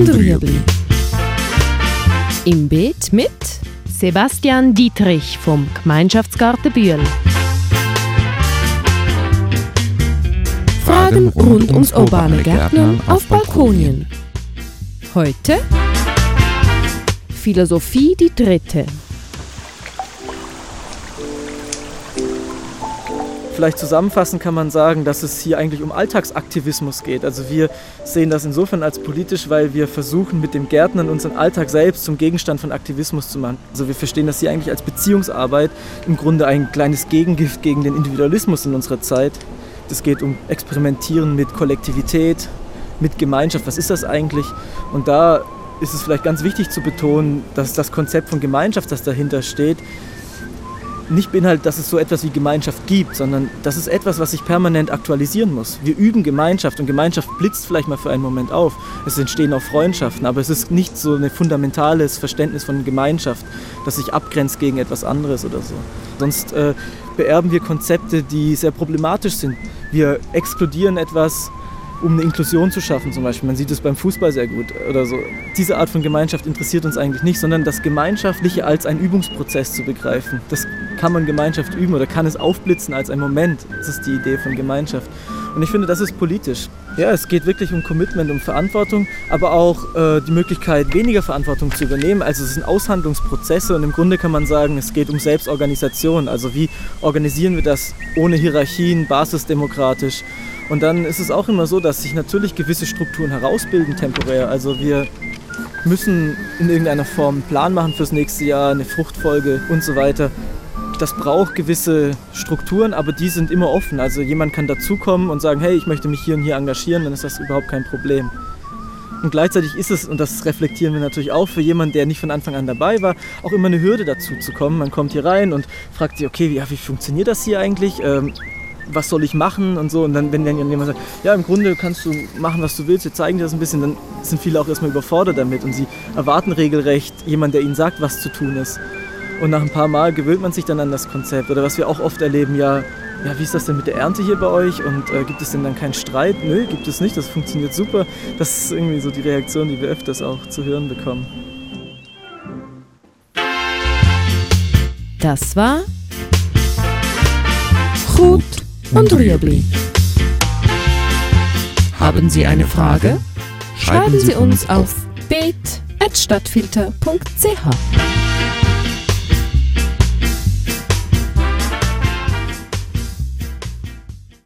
und Rüebli. Im Beet mit Sebastian Dietrich vom Gemeinschaftsgarten Bühl. Fragen rund ums urbane Gärtnern auf Balkonien. Heute Philosophie die dritte. Vielleicht zusammenfassend kann man sagen, dass es hier eigentlich um Alltagsaktivismus geht. Also wir sehen das insofern als politisch, weil wir versuchen, mit dem Gärtnern unseren Alltag selbst zum Gegenstand von Aktivismus zu machen. Also wir verstehen das hier eigentlich als Beziehungsarbeit, im Grunde ein kleines Gegengift gegen den Individualismus in unserer Zeit. Es geht um Experimentieren mit Kollektivität, mit Gemeinschaft. Was ist das eigentlich? Und da ist es vielleicht ganz wichtig zu betonen, dass das Konzept von Gemeinschaft, das dahinter steht, nicht beinhaltet, dass es so etwas wie Gemeinschaft gibt, sondern das ist etwas, was sich permanent aktualisieren muss. Wir üben Gemeinschaft und Gemeinschaft blitzt vielleicht mal für einen Moment auf. Es entstehen auch Freundschaften, aber es ist nicht so ein fundamentales Verständnis von Gemeinschaft, das sich abgrenzt gegen etwas anderes oder so. Sonst äh, beerben wir Konzepte, die sehr problematisch sind. Wir exkludieren etwas, um eine Inklusion zu schaffen zum Beispiel. Man sieht es beim Fußball sehr gut oder so. Diese Art von Gemeinschaft interessiert uns eigentlich nicht, sondern das Gemeinschaftliche als einen Übungsprozess zu begreifen. Das kann man Gemeinschaft üben oder kann es aufblitzen als ein Moment. Das ist die Idee von Gemeinschaft. Und ich finde, das ist politisch. Ja, es geht wirklich um Commitment, um Verantwortung, aber auch äh, die Möglichkeit, weniger Verantwortung zu übernehmen. Also es sind Aushandlungsprozesse und im Grunde kann man sagen, es geht um Selbstorganisation. Also wie organisieren wir das ohne Hierarchien, basisdemokratisch. Und dann ist es auch immer so, dass sich natürlich gewisse Strukturen herausbilden temporär. Also wir müssen in irgendeiner Form einen Plan machen fürs nächste Jahr, eine Fruchtfolge und so weiter das braucht gewisse Strukturen, aber die sind immer offen. Also jemand kann dazukommen und sagen, hey, ich möchte mich hier und hier engagieren, dann ist das überhaupt kein Problem. Und gleichzeitig ist es, und das reflektieren wir natürlich auch für jemanden, der nicht von Anfang an dabei war, auch immer eine Hürde dazu zu kommen. Man kommt hier rein und fragt sich, okay, wie, wie funktioniert das hier eigentlich? Ähm, was soll ich machen und so. Und dann, wenn dann jemand sagt, ja, im Grunde kannst du machen, was du willst, wir zeigen dir das ein bisschen, dann sind viele auch erstmal überfordert damit und sie erwarten regelrecht jemanden, der ihnen sagt, was zu tun ist. Und nach ein paar Mal gewöhnt man sich dann an das Konzept. Oder was wir auch oft erleben, ja, ja, wie ist das denn mit der Ernte hier bei euch? Und äh, gibt es denn dann keinen Streit? Nö, gibt es nicht, das funktioniert super. Das ist irgendwie so die Reaktion, die wir öfters auch zu hören bekommen. Das war Und Rüebli. Haben Sie eine Frage? Schreiben Sie uns auf bet.stadtfilter.ch.